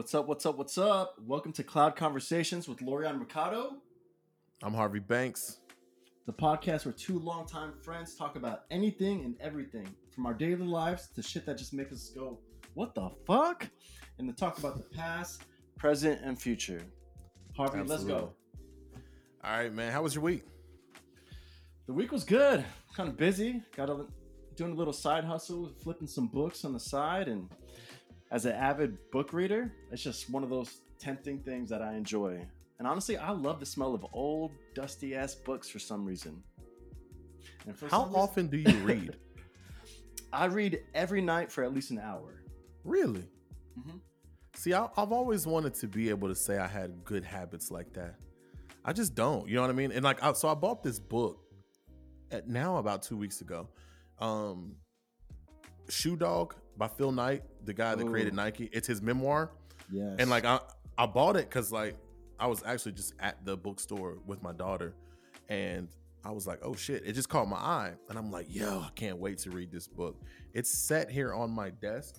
What's up? What's up? What's up? Welcome to Cloud Conversations with Lorian Mercado, I'm Harvey Banks. the podcast where two longtime friends talk about anything and everything, from our daily lives to shit that just makes us go, "What the fuck?" and to talk about the past, present, and future. Harvey, let's go. All right, man. How was your week? The week was good. Kind of busy. Got a, doing a little side hustle, flipping some books on the side, and as an avid book reader, it's just one of those tempting things that I enjoy. And honestly, I love the smell of old, dusty ass books for some reason. And for How reason- often do you read? I read every night for at least an hour. really? Mhm. See, I, I've always wanted to be able to say I had good habits like that. I just don't. You know what I mean? And like, I, so I bought this book at now about two weeks ago. Um, Shoe Dog by Phil Knight, the guy that created Nike. It's his memoir. Yes. And like I, I bought it because like I was actually just at the bookstore with my daughter, and I was like, oh shit, it just caught my eye, and I'm like, yo, I can't wait to read this book. It's set here on my desk,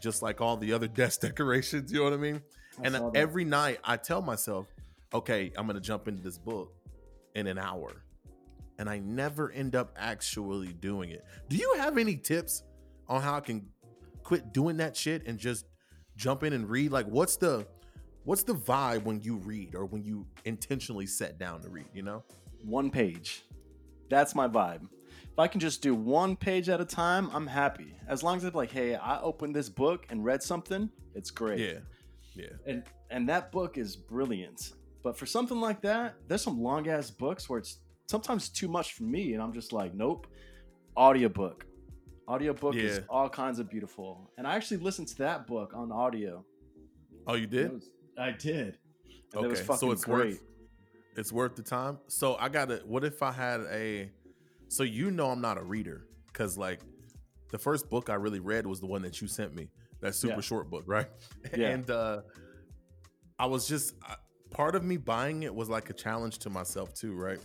just like all the other desk decorations. You know what I mean? I and every night I tell myself, okay, I'm gonna jump into this book in an hour, and I never end up actually doing it. Do you have any tips on how I can quit doing that shit and just jump in and read? Like, what's the what's the vibe when you read or when you intentionally set down to read? You know? one page. That's my vibe. If I can just do one page at a time, I'm happy. As long as I'm like, hey, I opened this book and read something, it's great. Yeah, yeah. And and that book is brilliant. But for something like that, there's some long ass books where it's sometimes too much for me, and I'm just like, nope. Audiobook. Audiobook is all kinds of beautiful. And I actually listened to that book on audio. Oh, you did? was- I did. And it was Okay, fucking so it's great. worth it's worth the time. So I gotta. What if I had a? So you know I'm not a reader because like the first book I really read was the one that you sent me. That super Yeah. short book, right? Yeah. And uh I was just I- part of me buying it was like a challenge to myself too, right?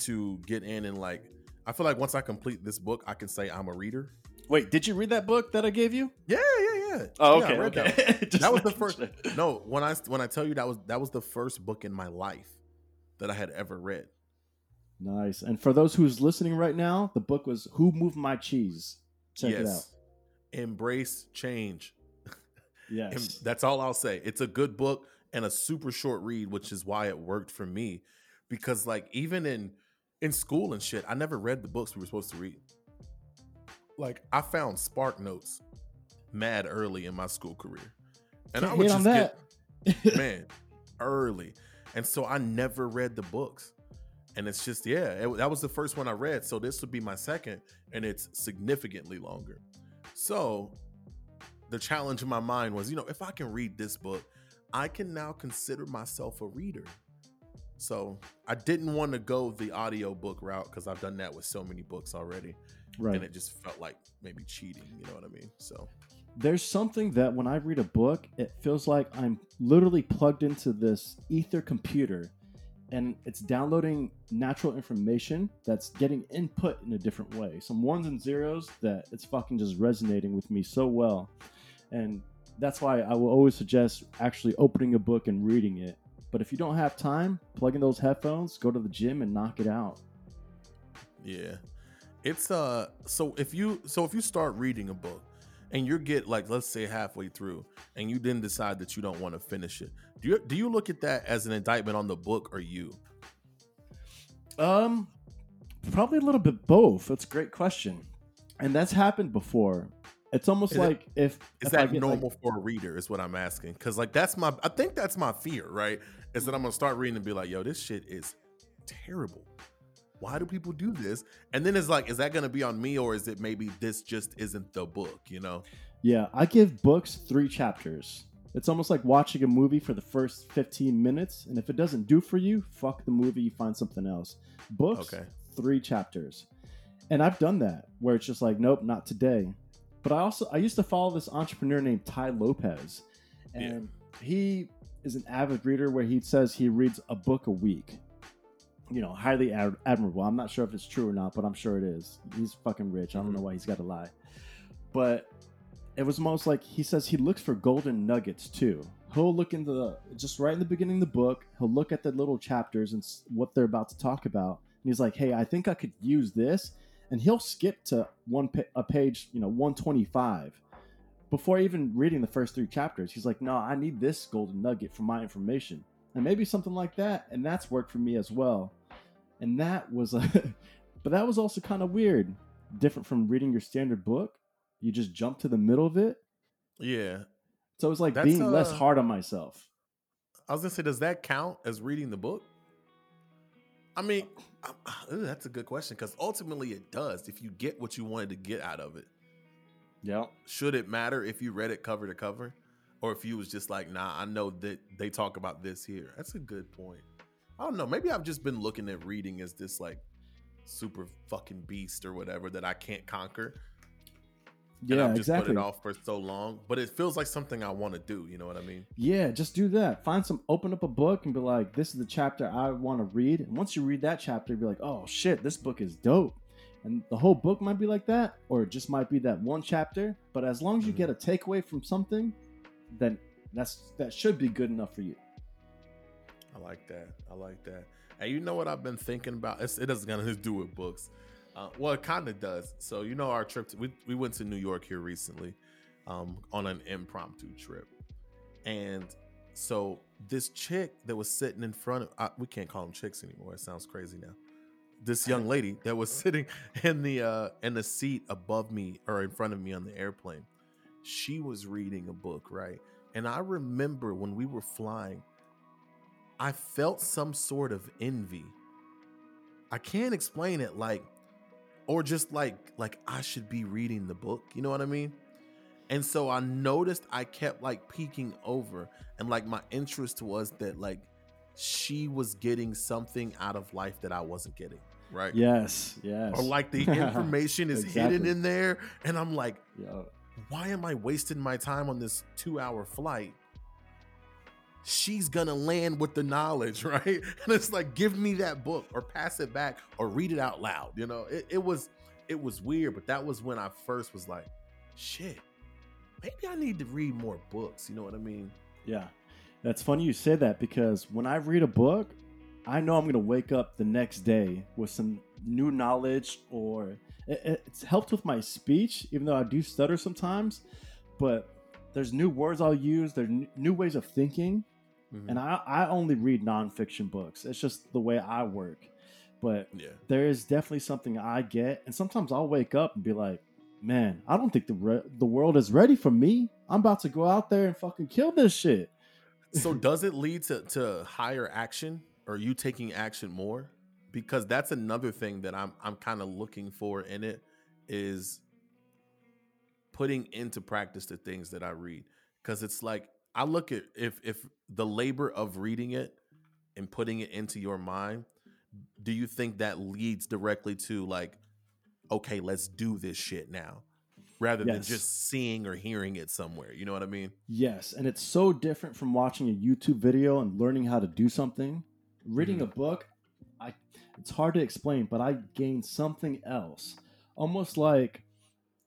To get in and like I feel like once I complete this book, I can say I'm a reader. Wait, did you read that book that I gave you? Yeah, yeah, yeah. Oh, Yeah, okay, read okay. That, that was the first. sure. No, when I when I tell you that was that was the first book in my life that I had ever read. Nice. And for those who's listening right now, the book was "Who Moved My Cheese." Check it out. Embrace change. Yes. And that's all I'll say. It's a good book and a super short read, which is why it worked for me. Because like even in in school and shit, I never read the books we were supposed to read. Like I found Spark Notes mad early in my school career. And I Can't would just that. get man early. And so I never read the books. And it's just, yeah, it- that was the first one I read. So this would be my second, and it's significantly longer. So the challenge in my mind was, you know, if I can read this book, I can now consider myself a reader. So I didn't want to go the audio book route because I've done that with so many books already. right. And it just felt like maybe cheating, you know what I mean? So There's something that when I read a book, it feels like I'm literally plugged into this ether computer and it's downloading natural information that's getting input in a different way. Some ones and zeros that it's fucking just resonating with me so well. And that's why I will always suggest actually opening a book and reading it. But if you don't have time, plug in those headphones, go to the gym and knock it out. Yeah. It's uh so if you so if you start reading a book and you get like let's say halfway through and you then decide that you don't want to finish it. Do you do you look at that as an indictment on the book or you? Um, probably a little bit both. That's a great question, and that's happened before. It's almost Is it- like if Is if that get, like- normal for a reader is what I'm asking cuz like that's my I think that's my fear, right? Is that I'm to start reading and be like, "Yo, this shit is terrible." Why do people do this? And then it's like, is that to be on me or is it maybe this just isn't the book, you know? yeah, I give books three chapters. It's almost like watching a movie for the first fifteen minutes, and if it doesn't do for you, fuck the movie. You find something else. Books, Okay. three chapters, and I've done that where it's just like, nope, not today. But I also I used to follow this entrepreneur named Tai Lopez, and he is an avid reader where he says he reads a book a week. You know, highly ad- admirable. I'm not sure if it's true or not, but I'm sure it is. He's fucking rich. I don't mm-hmm. know why he's got to lie. But it was most like he says he looks for golden nuggets too. he'll look into the just right in the beginning of the book. He'll look at the little chapters and s- what they're about to talk about, and he's like, "Hey, I think I could use this," and he'll skip to one pa- a page, you know, one twenty five. Before even reading the first three chapters, he's like, "No, I need this golden nugget for my information," and maybe something like that, and that's worked for me as well. And that was a, but that was also kind of weird, different from reading your standard book. You just jump to the middle of it, Yeah. so it was like That's, being less uh, hard on myself. I was gonna say, does that count as reading the book? I mean, ooh, that's a good question because ultimately it does. If you get what you wanted to get out of it, Yeah. should it matter if you read it cover to cover, or if you was just like, nah, I know that they talk about this here. That's a good point. I don't know. Maybe I've just been looking at reading as this like super fucking beast or whatever that I can't conquer. and Yeah, I've just exactly. put it off for so long. But it feels like something I want to do. You know what I mean? Yeah, just do that. Find some, open up a book and be like, this is the chapter I want to read. And once you read that chapter, be like, oh shit, this book is dope. And the whole book might be like that, or it just might be that one chapter. But as long as you Mhm. get a takeaway from something, then that's that should be good enough for you. I like that. I like that. And you know what I've been thinking about? It's, it doesn't gonna do with books. Uh, well, it kind of does. So you know our trip. To, we we went to New York here recently, um, on an impromptu trip, and so this chick that was sitting in front of uh, we can't call them chicks anymore. It sounds crazy now. This young lady that was sitting in the uh, in the seat above me or in front of me on the airplane, she was reading a book, right? And I remember when we were flying, I felt some sort of envy. I can't explain it like or just like like I should be reading the book, you know what I mean? And so I noticed I kept like peeking over and like my interest was that like she was getting something out of life that I wasn't getting, right? Yes, yes. Or like the information is hidden in there and I'm like Yo, why am I wasting my time on this two hour flight? She's gonna land with the knowledge, right? And it's like, give me that book or pass it back or read it out loud. You know, it, it was it was weird, but that was when I first was like, shit, maybe I need to read more books. You know what I mean? Yeah. That's funny you say that because when I read a book, I know I'm going to wake up the next day with some new knowledge or it, it- it's helped with my speech, even though I do stutter sometimes. But there's new words I'll use, there's new ways of thinking. Mhm. And I, I only read nonfiction books. It's just the way I work. But yeah. there is definitely something I get. And sometimes I'll wake up and be like, man, I don't think the, re- the world is ready for me. I'm about to go out there and fucking kill this shit. So does it lead to, to higher action or you taking action more? Because that's another thing that I'm I'm kind of looking for in it is putting into practice the things that I read. Cause it's like I look at if if the labor of reading it and putting it into your mind, do you think that leads directly to like, okay, let's do this shit now? Rather than just seeing or hearing it somewhere. You know what I mean? Yes, and it's so different from watching a YouTube video and learning how to do something. Reading a mm-hmm. book, I it's hard to explain, but I gained something else. Almost like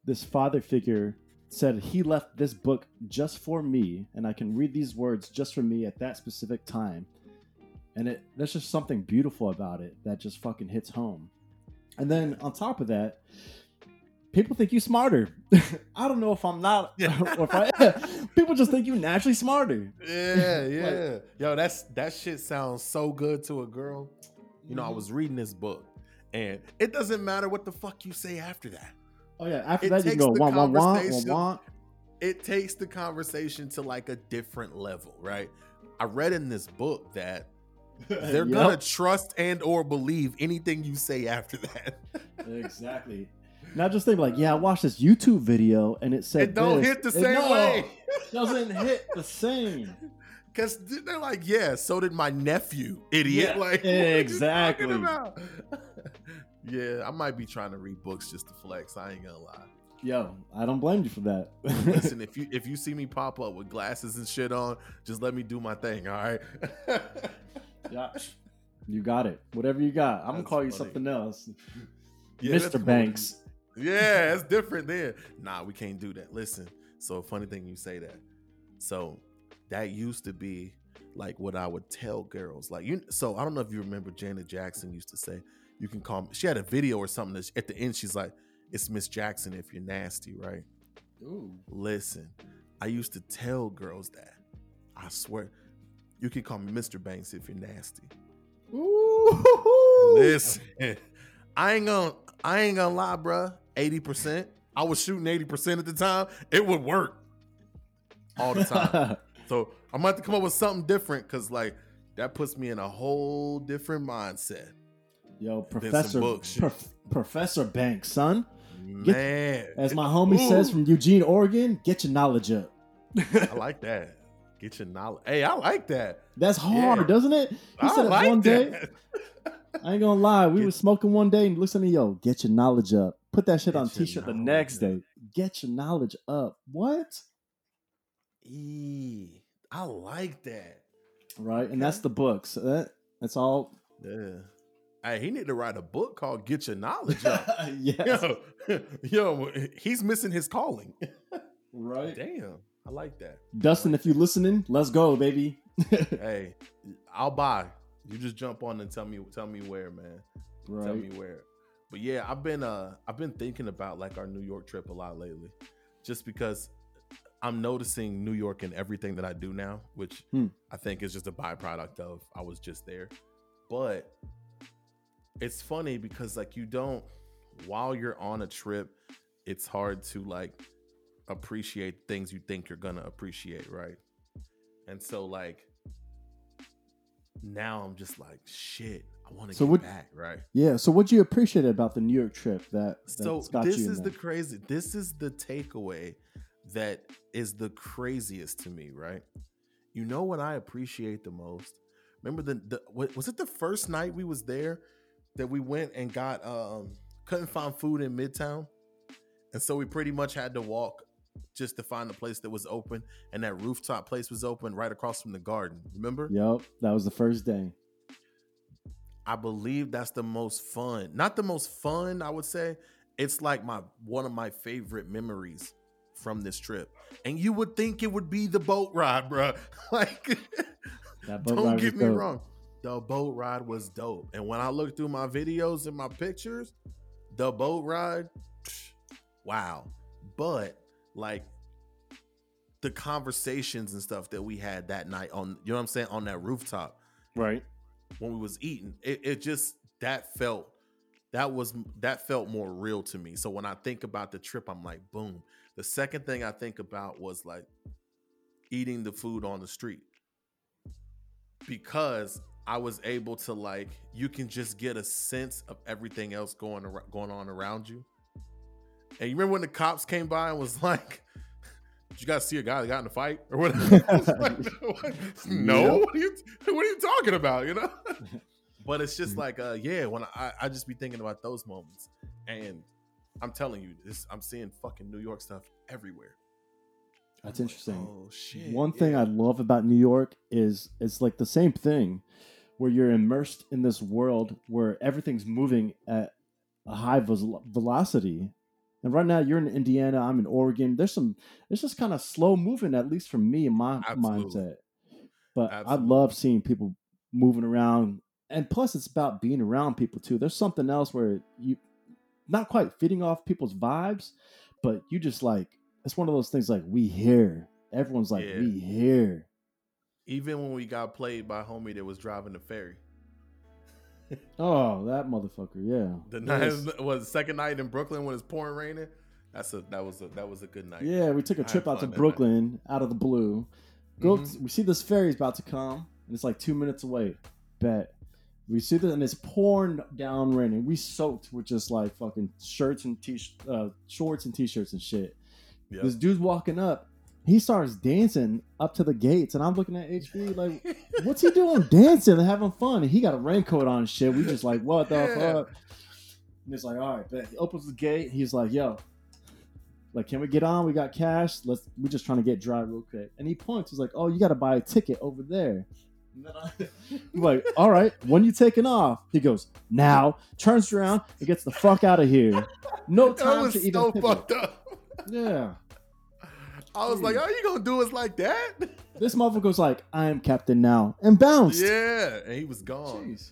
this father figure said he left this book just for me and I can read these words just for me at that specific time. And it there's just something beautiful about it that just fucking hits home. And then on top of that, people think you smarter. I don't know if I'm not Yeah. or if I people just think you naturally smarter. Yeah, Like- yeah. Yo, that's that shit sounds so good to a girl. You know, I Mhm. was reading this book, and it doesn't matter what the fuck you say after that. Oh yeah, after It that you go wah wah wah wah. It takes the conversation to like a different level, right? I read in this book that they're Yep, gonna trust and or believe anything you say after that. exactly. Not just think like, yeah, I watched this YouTube video and it said It don't this. hit the same no, way. doesn't hit the same. Cause they're like, yeah, so did my nephew, idiot. Yeah, like, what are you exactly. yeah, I might be trying to read books just to flex. I ain't gonna lie. Yo, I don't blame you for that. Listen, if you if you see me pop up with glasses and shit on, just let me do my thing. All right. yeah, you got it. Whatever you got, I'm gonna That's call you something else, Yeah, Mr. Banks. Yeah, it's different then. Nah, we can't do that. Listen, so funny thing you say that. So that used to be like what I would tell girls. Like you, so I don't know if you remember Janet Jackson used to say, "You can call me." She had a video or something. That at the end, she's like, "It's Miss Jackson if you're nasty, right?" Ooh. Listen, I used to tell girls that. I swear, you can call me Mr. Banks if you're nasty. Ooh. Listen, I ain't gonna, I ain't gonna lie, bruh. Eighty percent. I was shooting eighty percent at the time. It would work all the time. so I'm gonna have to come up with something different because, like, that puts me in a whole different mindset. Yo, Professor books. Prof- Professor Banks, son. Get- Man, As my homie Ooh. says from Eugene, Oregon, get your knowledge up. I like that. Get your knowledge. Hey, I like that. That's hard, Yeah. doesn't it? He I said it like one day. I ain't gonna lie. We Get- were smoking one day and listen to yo, get your knowledge up. Put that shit Get on t-shirt the next day. Get your knowledge up. What? Eee, I like that. Right? And that's Okay. the books. That that's all. Yeah. Hey, he need to write a book called "Get Your Knowledge Up." yes. yo, yo, he's missing his calling. Right. Damn, I like that. Dustin, if you listening, let's go, baby. Hey, I'll buy. You just jump on and tell me, tell me where, man. Tell me where. But yeah, I've been uh I've been thinking about like our New York trip a lot lately. Just because I'm noticing New York in everything that I do now, which Hmm. I think is just a byproduct of I was just there. But it's funny because like you don't while you're on a trip, it's hard to like appreciate things you think you're gonna appreciate, right? And so like now I'm just like shit. I want to So get what- back, right? Yeah. So what do you appreciate about the New York trip that So this is the crazy. This is the takeaway that is the craziest to me, right? You know what I appreciate the most? Remember the, the what, was it the first night we was there that we went and got um couldn't find food in Midtown, and so we pretty much had to walk just to find a place that was open, and that rooftop place was open right across from the garden. Remember? Yep. That was the first day. I believe that's the most fun. Not the most fun, I would say. It's like my one of my favorite memories from this trip. And you would think it would be the boat ride, bro. like That boat don't get me dope. wrong. The boat ride was dope. And when I look through my videos and my pictures, the boat ride, wow. But like the conversations and stuff that we had that night on, you know what I'm saying, on that rooftop Right. When we was eating it, it just that felt that was that felt more real to me. So when i think about the trip i'm like boom. The second thing i think about was like eating the food on the street. Because i was able to like you can just get a sense of everything else going ar- going on around you. And you remember when the cops came by and was like you guys see a guy that got in a fight or whatever? Like, no, Yep. what are you what are you talking about? You know? but it's just like, uh, yeah, when I I just be thinking about those moments, and I'm telling you, this I'm seeing fucking New York stuff everywhere. That's interesting. oh shit! One thing. I love about New York is it's like the same thing where you're immersed in this world where everything's moving at a high velocity. And right now you're in Indiana, I'm in Oregon. There's some it's just kind of slow moving at least for me in my Absolutely. mindset. But I love seeing people moving around and plus it's about being around people too. There's something else where you not quite feeding off people's vibes, but you just like it's one of those things like we here. Everyone's like Yeah. we here. even when we got played by homie that was driving the ferry. Oh, that motherfucker, yeah. The Yes. night was second night in Brooklyn when it's pouring raining. That's a that was a that was a good night. Yeah, we took a trip out to that night. Brooklyn out of the blue. Go, Mhm. we see this ferry's about to come, and it's like two minutes away. Bet. We see this, and it's pouring down raining. We soaked with just like fucking shirts and t uh, shorts and t-shirts and shit. Yep. This dude's walking up. He starts dancing up to the gates, and I'm looking at HB like, what's he doing dancing and having fun? And he got a raincoat on and shit. We just like, what the Yeah. fuck? And it's like, all right, bet. He opens the gate. He's like, yo, like, can we get on? We got cash. Let's. We're just trying to get dry real quick. And he points. He's like, oh, you got to buy a ticket over there. And then I, I'm like, all right, when you taking off? He goes, now. Turns around and gets the fuck out of here. No time to even so fucked up. Yeah. I was like. "Are you gonna do us like that?" This motherfucker's like, I am captain now, and bounced. yeah, and he was gone. Jeez.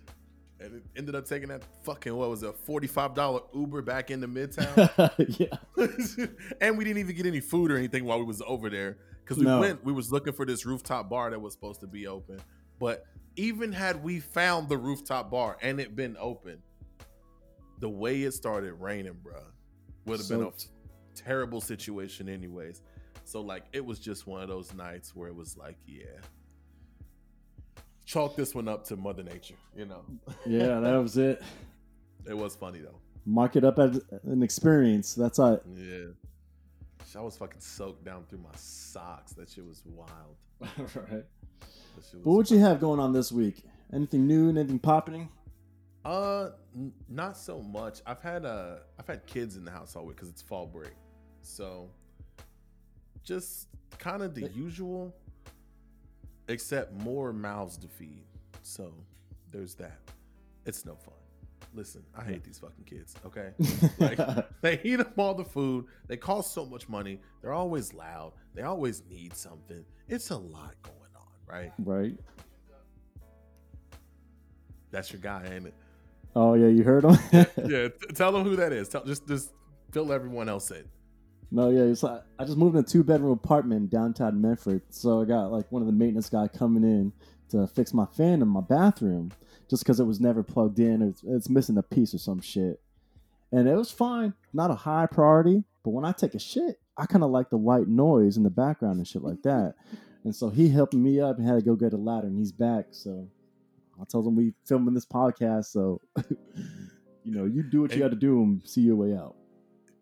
And it ended up taking that fucking what was it, forty five dollar Uber back into Midtown. yeah. and we didn't even get any food or anything while we was over there because we No. went. We was looking for this rooftop bar that was supposed to be open, but even had we found the rooftop bar and it been open, the way it started raining, bruh, would have been a terrible situation, anyways. So like, it was just one of those nights where it was like, yeah. Chalk this one up to Mother Nature, you know. Yeah, that was it. It was funny though. Mark it up as an experience. That's all. Yeah. I was fucking soaked down through my socks. That shit was wild. right. Was What would you have going on this week? Anything new? Anything popping? Uh, n- not so much. I've had uh, I've had kids in the house all week because it's fall break, so just kind of the usual, except more mouths to feed. So there's that. It's no fun. Listen, I hate these fucking kids. Okay, like they eat up all the food. They cost so much money. They're always loud. They always need something. It's a lot going on, right? right. That's your guy, ain't it? Oh yeah, you heard him. yeah, t- tell them who that is. Tell just just fill everyone else in. No, yeah, it's like I just moved in a two bedroom apartment in downtown Medford, so I got like one of the maintenance guy coming in to fix my fan in my bathroom, just because it was never plugged in. It's, it's missing a piece or some shit, and it was fine, not a high priority. But when I take a shit, I kind of like the white noise in the background and shit like that. And so he helped me up and had to go get a ladder, and he's back. So I told him we filming this podcast, so you know you do what you got to do and see your way out.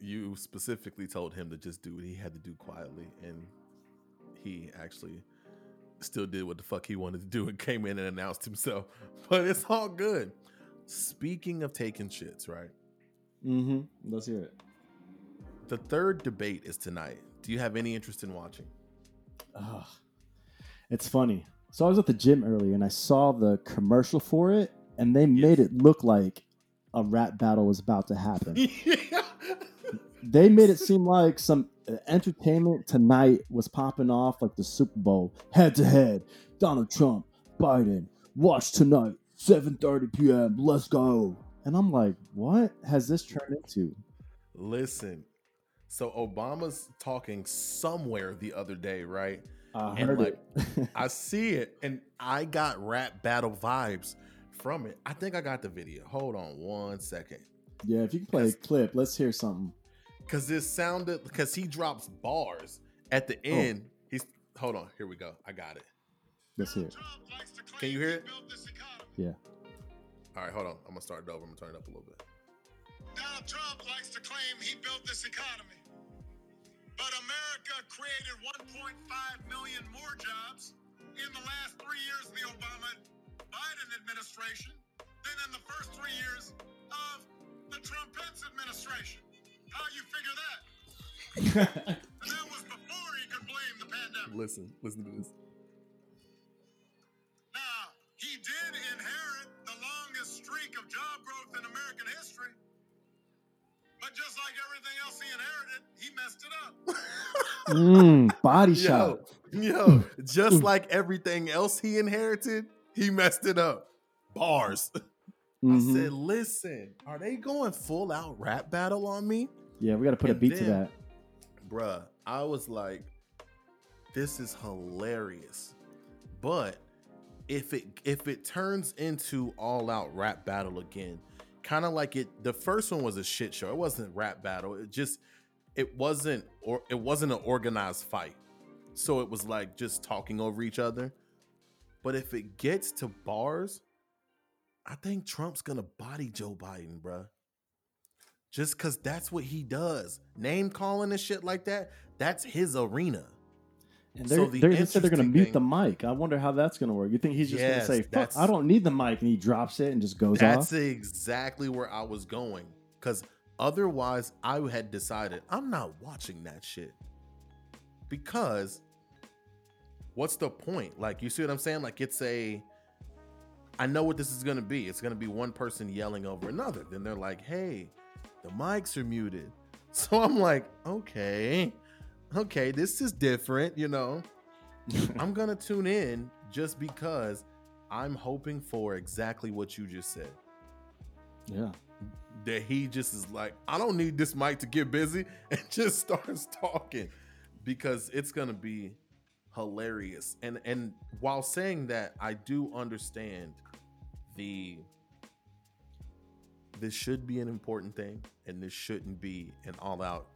You specifically told him to just do what he had to do quietly, and he actually still did what the fuck he wanted to do and came in and announced himself. But it's all good. Speaking of taking shits, right? Mm-hmm. Let's hear it. The third debate is tonight. Do you have any interest in watching? Ugh. It's funny. So I was at the gym earlier and I saw the commercial for it, and they made it look like a rap battle was about to happen. they made it seem like some uh, entertainment tonight was popping off like the Super Bowl, head to head. Donald Trump, Biden, watch tonight, 7:30 p.m. Let's go. And I'm like, what has this turned into? Listen, so Obama's talking somewhere the other day, right? I And, heard like, it. I see it, and I got rap battle vibes from it. I think I got the video. Hold on one second. yeah, if you can play a clip, let's hear something. Cause this sounded because he drops bars at the oh. end. He's hold on, here we go. I got it. Let's hear it. Can you hear it? Yeah. All right, hold on. I'm gonna start it over. I'm gonna turn it up a little bit. Donald Trump likes to claim he built this economy. But America created 1.5 million more jobs in the last three years of the Obama Biden administration than in the first three years of the Trump Pence administration. How you figure that? And that was before he could blame the pandemic. Listen, listen to this. Now, he did inherit the longest streak of job growth in American history. But just like everything else he inherited, he messed it up. Mm, body Yo, shot. yo, just like everything else he inherited, he messed it up. Bars. Mhm. I said, listen, are they going full out rap battle on me? Yeah, we got to put a And beat to that. bruh, I was like, this is hilarious. But if it if it turns into all out rap battle again, kind of like it the first one was a shit show. It wasn't rap battle. It just it wasn't or it wasn't an organized fight. So it was like just talking over each other. But if it gets to bars, I think Trump's gonna body Joe Biden, bruh just because that's what he does. Name calling and shit like that, that's his arena. And So they're, the they're, they said they're going to mute the mic. I wonder how that's going to work. You think he's just Yes, going to say, Fuck, I don't need the mic, and he drops it and just goes That's off? That's exactly where I was going. Because otherwise, I had decided I'm not watching that shit. Because what's the point? Like, you see what I'm saying? Like, it's a. I know what this is going to be. It's going to be one person yelling over another. Then they're like, hey, the mics are muted. So I'm like, okay. okay, this is different, you know. I'm gonna tune in just because I'm hoping for exactly what you just said. yeah. That he just is like, I don't need this mic to get busy and just starts talking because it's gonna be hilarious. And and while saying that, I do understand the this should be an important thing and this shouldn't be an all-out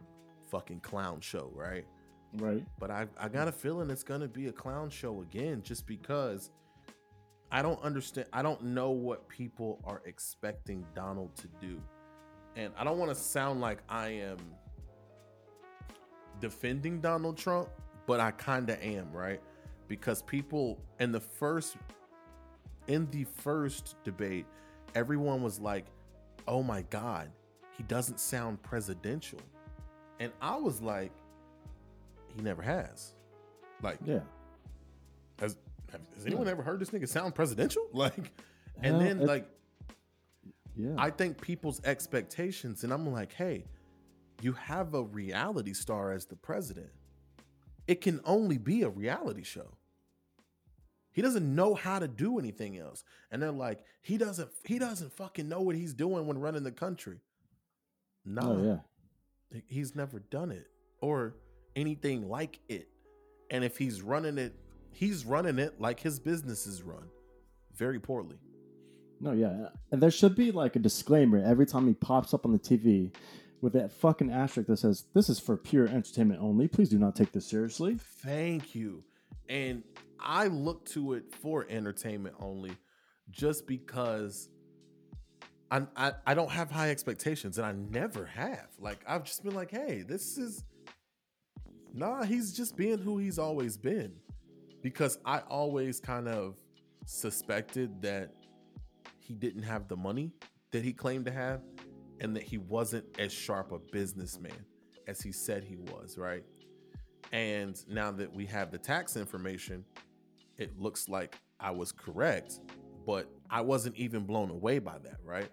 fucking clown show, right? Right. but I, I got a feeling it's gonna be a clown show again just because I don't understand I don't know what people are expecting Donald to do. And I don't want to sound like I am defending Donald Trump, but I kind of am, right? Because people in the first in the first debate, everyone was like, "Oh my god, he doesn't sound presidential." And I was like, he never has. Like, Yeah. has have, has anyone ever heard this nigga sound presidential? Like, and Hell, then it- like, Yeah. I think people's expectations, and I'm like, hey, you have a reality star as the president. It can only be a reality show. He doesn't know how to do anything else. And they're like, he doesn't he doesn't fucking know what he's doing when running the country. No, oh yeah. he's never done it or anything like it. And if he's running it, he's running it like his business is run very poorly. No, yeah. And there should be like a disclaimer every time he pops up on the TV with that fucking asterisk that says, This is for pure entertainment only. Please do not take this seriously. Thank you. And I look to it for entertainment only just because I, I I don't have high expectations and I never have. Like I've just been like, hey, this is nah, he's just being who he's always been. Because I always kind of suspected that he didn't have the money that he claimed to have and that he wasn't as sharp a businessman as he said he was, right? And now that we have the tax information, it looks like I was correct, but I wasn't even blown away by that, right?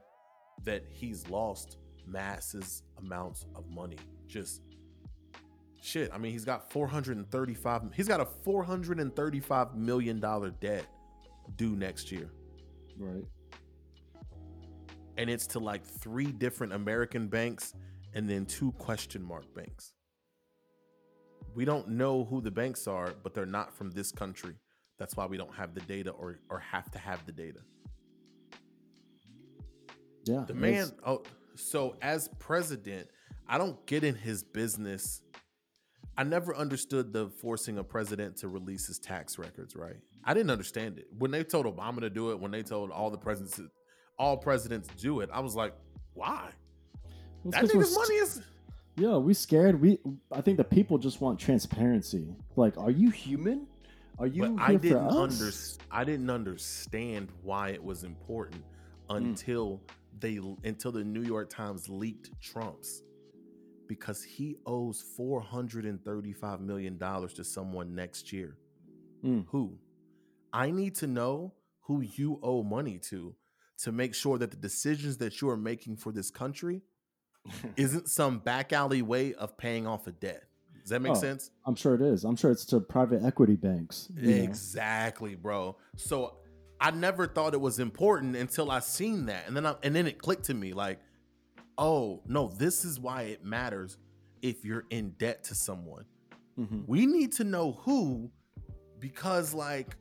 That he's lost masses amounts of money. Just shit. I mean, he's got 435 he's got a 435 million dollar debt due next year. Right. And it's to like three different American banks and then two question mark banks. We don't know who the banks are, but they're not from this country. That's why we don't have the data or or have to have the data. Yeah. The man, oh, so as president, I don't get in his business. I never understood the forcing a president to release his tax records, right? I didn't understand it. When they told Obama to do it, when they told all the presidents all presidents do it, I was like, why? it's That nigga's money is Yeah, we scared. We I think the people just want transparency. Like, are you human? Are you but I didn't under, I didn't understand why it was important until they until the New York Times leaked Trump's because he owes 435 million dollars to someone next year. Mm. Who? I need to know who you owe money to to make sure that the decisions that you are making for this country isn't some back alley way of paying off a debt. Does that make Oh, sense? I'm sure it is. I'm sure it's to private equity banks. you know? Exactly, bro. So I never thought it was important until I seen that, and then I, and then it clicked to me like, oh no, this is why it matters if you're in debt to someone. Mhm. We need to know who, because like,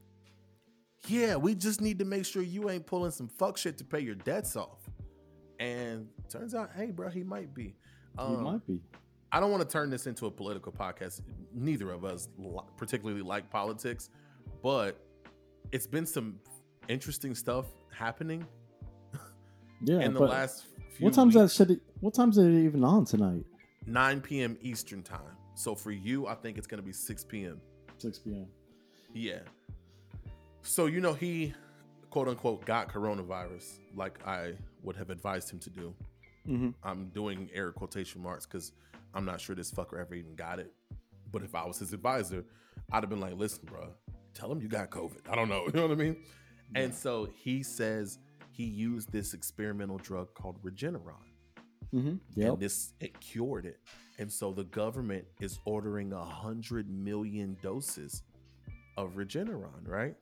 yeah, we just need to make sure you ain't pulling some fuck shit to pay your debts off. And turns out, hey, bro, he might be. Um, might be. I don't want to turn this into a political podcast. Neither of us particularly like politics, but it's been some interesting stuff happening Yeah. in the last few what time's that shit? What time's is it even on tonight? 9 p.m. Eastern time. So for you, I think it's going to be 6 p.m. 6 p.m. Yeah. So you know he quote unquote got coronavirus like I would have advised him to do. Mm-hmm. I'm doing air quotation marks because I'm not sure this fucker ever even got it. But if I was his advisor, I'd have been like, listen, bro, tell him you got COVID. I don't know. You know what I mean? And so he says he used this experimental drug called Regeneron. Mm-hmm. Yep. and this it cured it. And so the government is ordering a hundred million doses of Regeneron, right?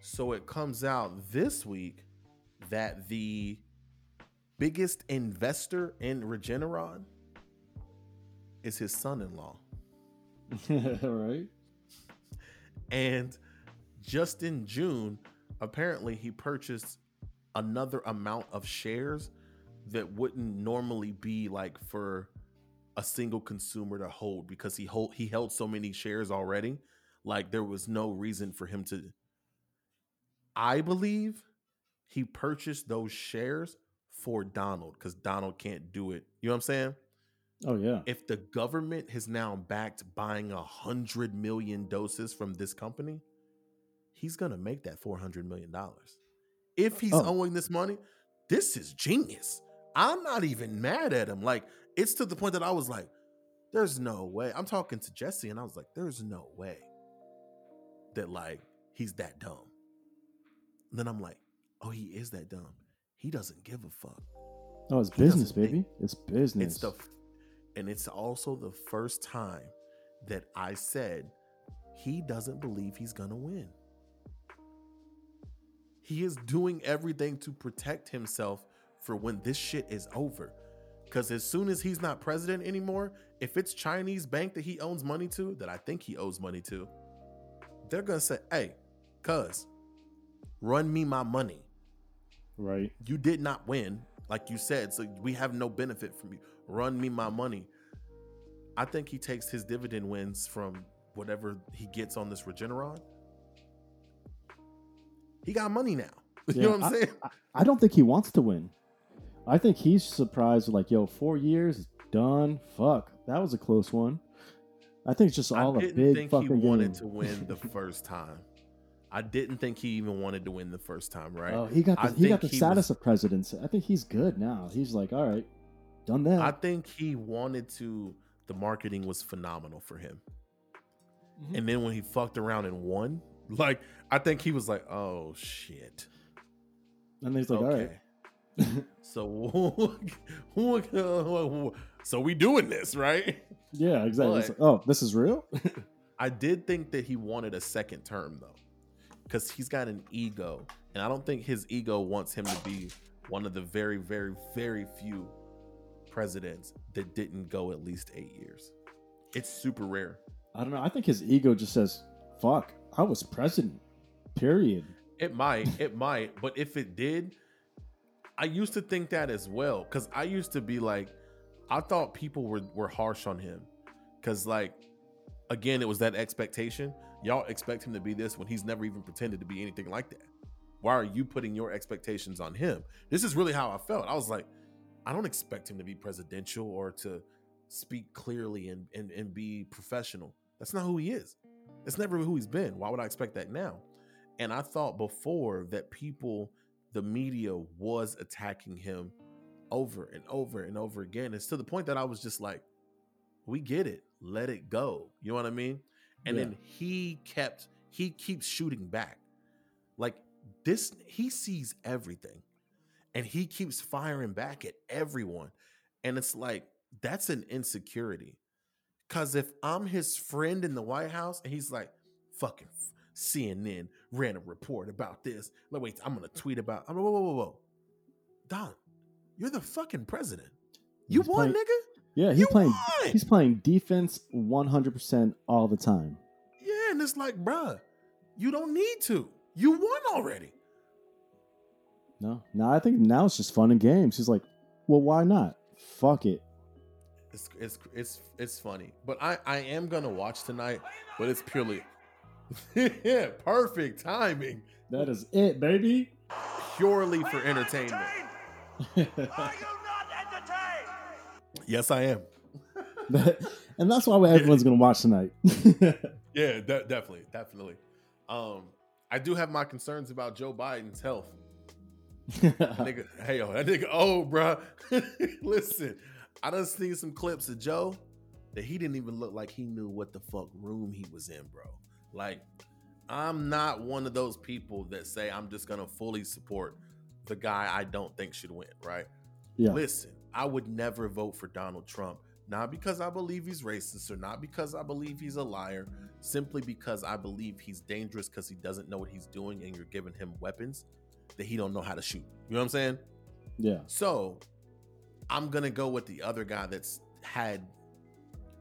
So it comes out this week that the biggest investor in Regeneron is his son-in-law. right. And just in June, apparently he purchased another amount of shares that wouldn't normally be like for a single consumer to hold because he hold he held so many shares already. Like there was no reason for him to I believe he purchased those shares for Donald because Donald can't do it. You know what I'm saying? Oh yeah. if the government has now backed buying a hundred million doses from this company, he's gonna make that four hundred million dollars. If he's Oh. owing this money, this is genius. I'm not even mad at him. Like it's to the point that I was like, "There's no way." I'm talking to Jesse, and I was like, "There's no way that like he's that dumb." then I'm like, "Oh, he is that dumb. He doesn't give a fuck." Oh, it's He business, think- baby. It's business. It's the and it's also the first time that I said he doesn't believe he's gonna win. He is doing everything to protect himself for when this shit is over. Because as soon as he's not president anymore, if it's Chinese bank that he owns money to, that I think he owes money to, they're gonna say, "Hey, cuz, run me my money." right. you did not win, like you said, so we have no benefit from you. Run me my money. I think he takes his dividend wins from whatever he gets on this Regeneron. He got money now. you know what I'm saying? I don't think he wants to win. I think he's surprised. Like, yo, four years done. Fuck, that was a close one. I think it's just all I a big think he fucking wanted game. to win the first time. I didn't think he even wanted to win the first time, right? Oh, he got I the, he got the he status was- of presidency. I think he's good now. He's like, all right, done that. I think he wanted to. The marketing was phenomenal for him. Mhm. And then when he fucked around and won, like I think he was like, "Oh shit." and he's like, all right. so, so we doing this, right? Yeah, exactly. But- like, oh, this is real. I did think that he wanted a second term though, because he's got an ego, and I don't think his ego wants him to be one of the very, very, very few presidents that didn't go at least eight years. It's super rare. I don't know. I think his ego just says, "Fuck, I was president." Period. It might, it might, but if it did, I used to think that as well. Cause I used to be like, I thought people were were harsh on him. Cause like, again, it was that expectation. Y'all expect him to be this when he's never even pretended to be anything like that. Why are you putting your expectations on him? This is really how I felt. I was like, I don't expect him to be presidential or to speak clearly and and, and be professional. That's not who he is. That's never who he's been. Why would I expect that now? And I thought before that people, the media was attacking him over and over and over again. It's to the point that I was just like, we get it. Let it go. You know what I mean? And Yeah. then he kept, he keeps shooting back. Like this, he sees everything and he keeps firing back at everyone. And it's like, that's an insecurity. Cause if I'm his friend in the White House and he's like, fucking CNN ran a report about this. Like, wait, I'm gonna tweet about. I'm whoa, whoa, whoa, whoa, Don, you're the fucking president. You He's won, playing- nigga. Yeah, he's You playing. won. He's playing defense 100 percent all the time. Yeah, and it's like, bruh, you don't need to. You won already. No, no, I think now it's just fun and games. He's like, well, why not? Fuck it. It's it's it's it's funny, but I I am gonna watch tonight, but it's purely yeah, perfect timing, That is it, baby. purely for entertainment. Yes, I am. and that's why everyone's gonna watch tonight. Yeah, de- definitely, definitely. Um, I do have my concerns about Joe Biden's health. nigga, hey yo, that nigga, oh, bruh. Listen, I done seen some clips of Joe that he didn't even look like he knew what the fuck room he was in, bro. Like, I'm not one of those people that say I'm just gonna fully support the guy I don't think should win, right? yeah, Listen, I would never vote for Donald Trump, not because I believe he's racist or not because I believe he's a liar, simply because I believe he's dangerous because he doesn't know what he's doing and you're giving him weapons that he don't know how to shoot. You know what I'm saying? Yeah. So I'm gonna go with the other guy that's had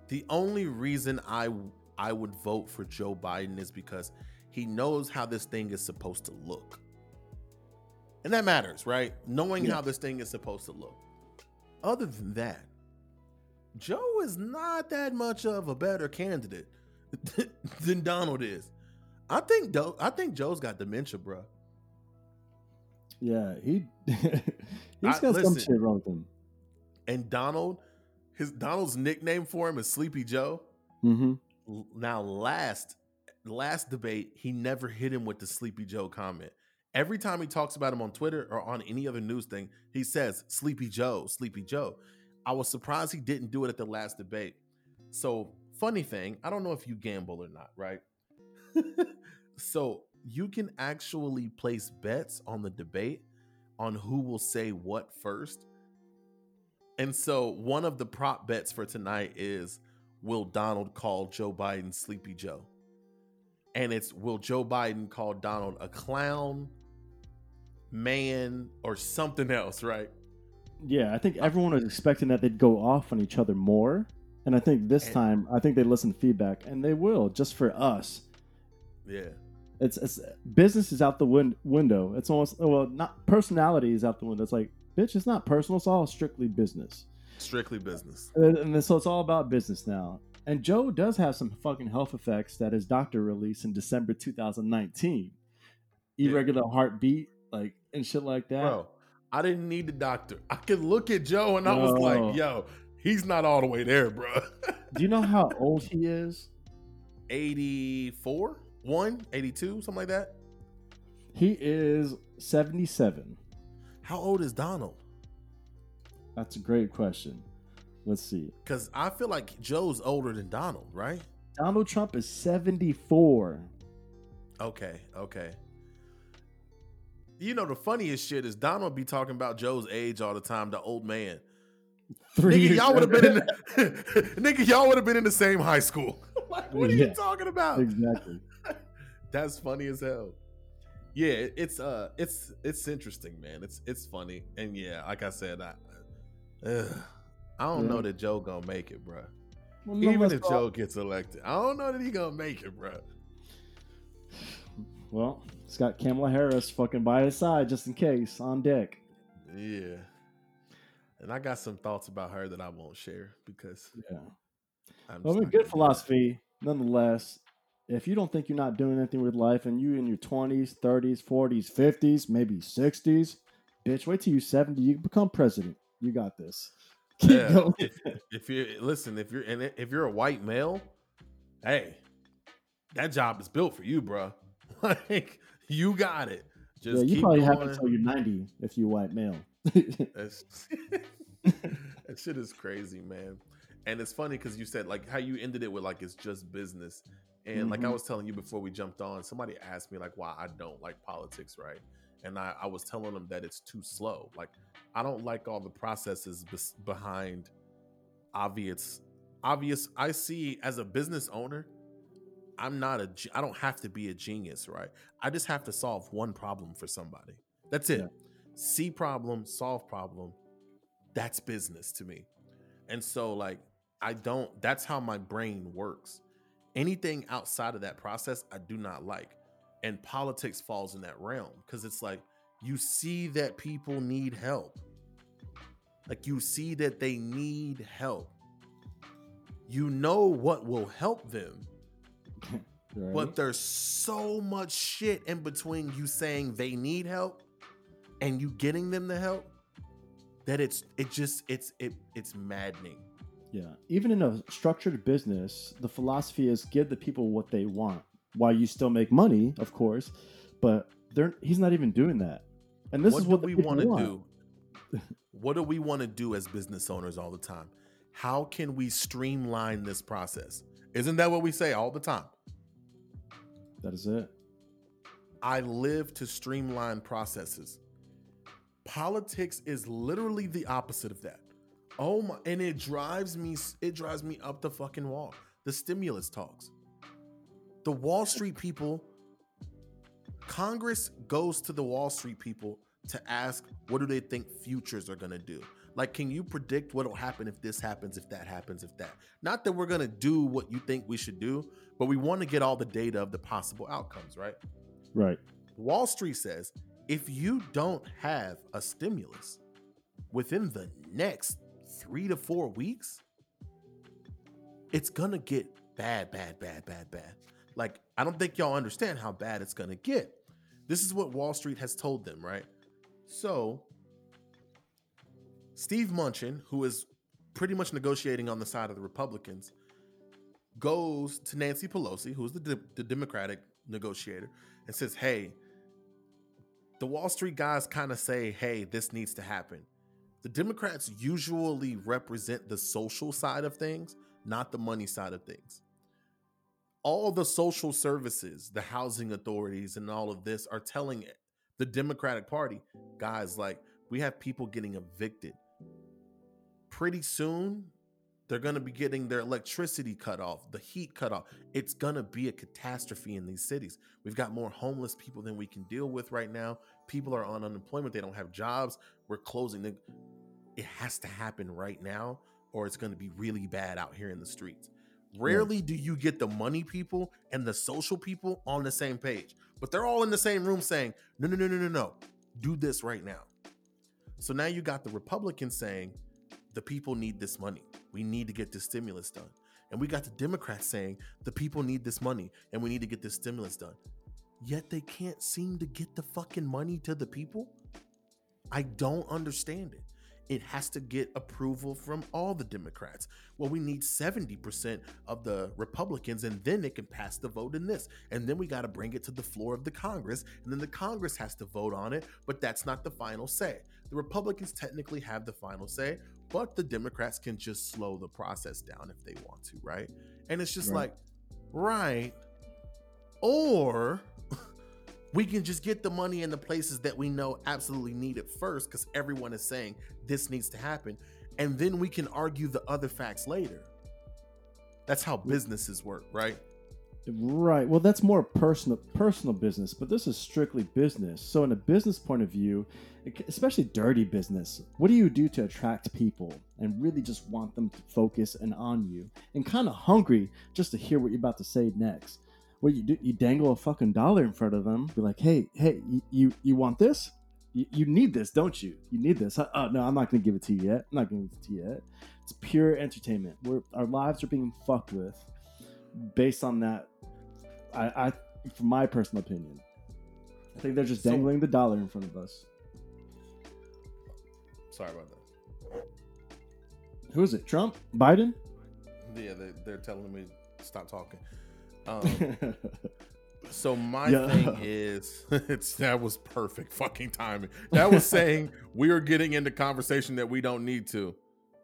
the only reason I I would vote for Joe Biden is because he knows how this thing is supposed to look. And that matters, right? Knowing Yeah. how this thing is supposed to look. Other than that, Joe is not that much of a better candidate than Donald is. I think Do- I think Joe's got dementia, bro. Yeah, he he's I- got some listen. shit wrong with him. And Donald, his Donald's nickname for him is Sleepy Joe. Mm-hmm. Now, last last debate, he never hit him with the Sleepy Joe comment. Every time he talks about him on Twitter or on any other news thing, he says Sleepy Joe, Sleepy Joe. I was surprised he didn't do it at the last debate. So, funny thing, I don't know if you gamble or not, right? so, you can actually place bets on the debate on who will say what first. And so, one of the prop bets for tonight is will Donald call Joe Biden Sleepy Joe? And it's will Joe Biden call Donald a clown, man, or something else, right? Yeah, I think uh, everyone was expecting that they'd go off on each other more, and I think this And- time I think they listen to feedback, and they will just for us. Yeah. It's, it's business is out the win- window. It's almost well, not personality is out the window. It's like, bitch, it's not personal. It's all strictly business. Strictly business. Uh, and, and so it's all about business now. And Joe does have some fucking health effects that his doctor released in December 2019. Yeah. Irregular heartbeat, like and shit like that. Bro, I didn't need the doctor. I could look at Joe and I was like, yo, he's not all the way there, bro. Do you know how old he is? 84, 1, 82, something like that. He is 77. How old is Donald? That's a great question. Let's see. Because I feel like Joe's older than Donald, right? Donald Trump is 74. Okay, okay. You know the funniest shit is Donald be talking about Joe's age all the time, the old man. Three Nigga, y'all would have been in the, Nigga, y'all would have been in the same high school. like, what are Yeah. you talking about? exactly. That's funny as hell. Yeah, it's uh it's it's interesting, man. It's it's funny. And yeah, like I said, I ugh, I don't Yeah. know that Joe gonna make it, bro. Well, Even if Joe gets elected, I don't know that he gonna make it, bro. Well, he's got Kamala Harris fucking by his side just in case on deck. Yeah. And I got some thoughts about her that I won't share because Yeah. I'm Well, I just mean, good philosophy, nonetheless. If you don't think you're not doing anything with life and you in your 20s, 30s, 40s, 50s, maybe 60s, bitch, wait till you're 70. You become president. You got this. Keep Yeah. going. If, if you listen, if you're and if you're a white male, hey, that job is built for you, bro. Like you got it. Just yeah, you keep probably going. have until you're 90 if you're white male. That shit is crazy, man. And it's funny because you said like how you ended it with like it's just business. And like I Mhm. was telling you before we jumped on, somebody asked me like why I don't like politics, right? And I, I was telling them that it's too slow. Like I don't like all the processes bes- behind obvious obvious I see as a business owner, I'm not a I don't have to be a genius, right? I just have to solve one problem for somebody. That's it. Yeah. See problem, solve problem. That's business to me. And so like I don't that's how my brain works. Anything outside of that process I do not like. And politics falls in that realm because it's like you see that people need help. Like you see that they need help. You know what will help them, Right? but there's so much shit in between you saying they need help and you getting them the help that it's it just it's it it's maddening. Yeah. Even in a structured business, the philosophy is give the people what they want while you still make money, of course. But they're he's not even doing that. And this what is what we want to do? what do we want to do as business owners all the time? How can we streamline this process? Isn't that what we say all the time? That is it. I live to streamline processes. Politics is literally the opposite of that. Oh my! And it drives me. It drives me up the fucking wall. The stimulus talks. The Wall Street people. Congress goes to the Wall Street people to ask what do they think futures are going to do. Like, can you predict what will happen if this happens, if that happens, if that? Not that we're going to do what you think we should do, but we want to get all the data of the possible outcomes, right? Right. Wall Street says if you don't have a stimulus within the next three to four weeks, it's gonna get bad, bad, bad, bad, bad. Like, I don't think y'all understand how bad it's gonna get. This is what Wall Street has told them, right? So, Steve Mnuchin, who is pretty much negotiating on the side of the Republicans, goes to Nancy Pelosi, who's the, de- the Democratic negotiator, and says, Hey, the Wall Street guys kind of say, Hey, this needs to happen. The Democrats usually represent the social side of things, not the money side of things. All the social services, the housing authorities, and all of this are telling it, the Democratic Party, guys, like, we have people getting evicted. Pretty soon, they're going to be getting their electricity cut off, the heat cut off. It's going to be a catastrophe in these cities. We've got more homeless people than we can deal with right now. People are on unemployment, they don't have jobs. We're closing. The, it has to happen right now, or it's going to be really bad out here in the streets. Rarely do you get the money people and the social people on the same page, but they're all in the same room saying, no, no, no, no, no, no, do this right now. So now you got the Republicans saying, the people need this money. We need to get this stimulus done. And we got the Democrats saying, the people need this money and we need to get this stimulus done. Yet they can't seem to get the fucking money to the people. I don't understand it it has to get approval from all the Democrats. Well, we need 70% of the Republicans, and then it can pass the vote in this. And then we got to bring it to the floor of the Congress, and then the Congress has to vote on it, but that's not the final say. The Republicans technically have the final say, but the Democrats can just slow the process down if they want to, right? And it's just right. like, right. Or we can just get the money in the places that we know absolutely need it first because everyone is saying this needs to happen and then we can argue the other facts later that's how businesses work right right. Well that's more personal personal business but this is strictly business. So in a business point of view especially dirty business what do you do to attract people and really just want them to focus and on you? And kind of hungry just to hear what you're about to say next. What you do you dangle a fucking dollar in front of them be like hey hey you you, you want this? You, you need this don't you? You need this. Uh, no i'm not gonna give it to you yet. I'm not gonna give it to you yet. It's pure entertainment. We're, our lives are being fucked with based on that i i from my personal opinion i think they're just dangling so, the dollar in front of us sorry about that who is it trump biden yeah they, they're telling me stop talking um, so my yeah. thing is, it's that was perfect fucking timing. That was saying we are getting into conversation that we don't need to.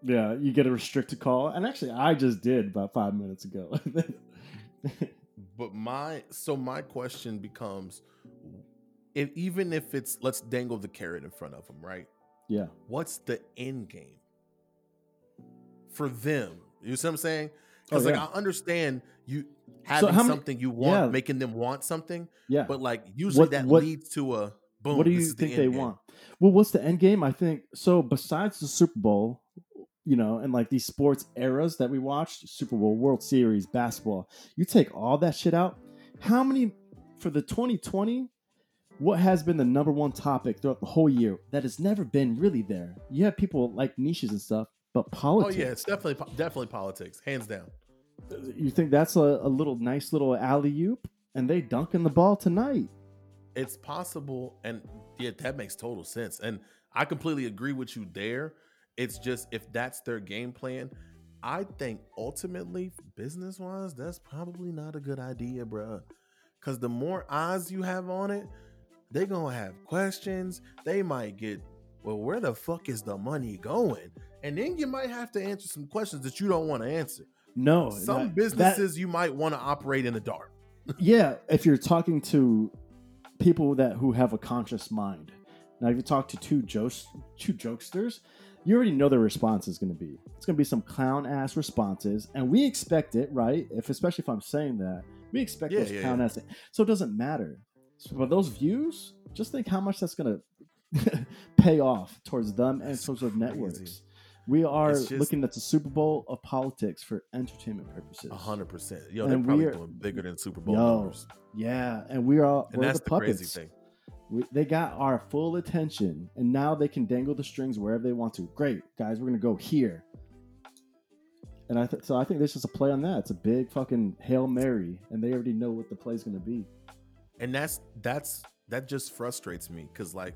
Yeah, you get a restricted call, and actually, I just did about five minutes ago. But my so my question becomes, if even if it's let's dangle the carrot in front of them, right? Yeah. What's the end game for them? You see what I'm saying? Because oh, yeah. like I understand you having so something many, you want, yeah. making them want something. Yeah. But like usually what, that what, leads to a boom. What do you think the they game. want? Well, what's the end game? I think so. Besides the Super Bowl, you know, and like these sports eras that we watched, Super Bowl, World Series, basketball, you take all that shit out. How many for the 2020? What has been the number one topic throughout the whole year that has never been really there? You have people like niches and stuff, but oh, politics. Oh yeah, it's definitely definitely politics, hands down. You think that's a, a little nice little alley oop, and they dunking the ball tonight? It's possible, and yeah, that makes total sense. And I completely agree with you there. It's just if that's their game plan, I think ultimately, business wise, that's probably not a good idea, bruh. Because the more eyes you have on it, they're gonna have questions. They might get, well, where the fuck is the money going? And then you might have to answer some questions that you don't want to answer. No, some that, businesses that, you might want to operate in the dark. yeah, if you're talking to people that who have a conscious mind. Now, if you talk to two jokes, two jokesters, you already know the response is going to be. It's going to be some clown ass responses, and we expect it, right? If especially if I'm saying that, we expect Yeah, those yeah, clown yeah. ass. So it doesn't matter. So for those views, just think how much that's going to pay off towards them and That's towards networks. We are just- looking at the Super Bowl of politics for entertainment purposes. A hundred percent. Yo, And they're probably doing bigger than Super Bowl Yo, numbers. Yeah, and we are And that's the the, crazy thing. We, they got our full attention, and now they can dangle the strings wherever they want to. Great, guys, we're gonna go here. And I th- so I think this is a play on that. It's a big fucking hail mary, and they already know what the play's gonna be. And that's that's that just frustrates me because like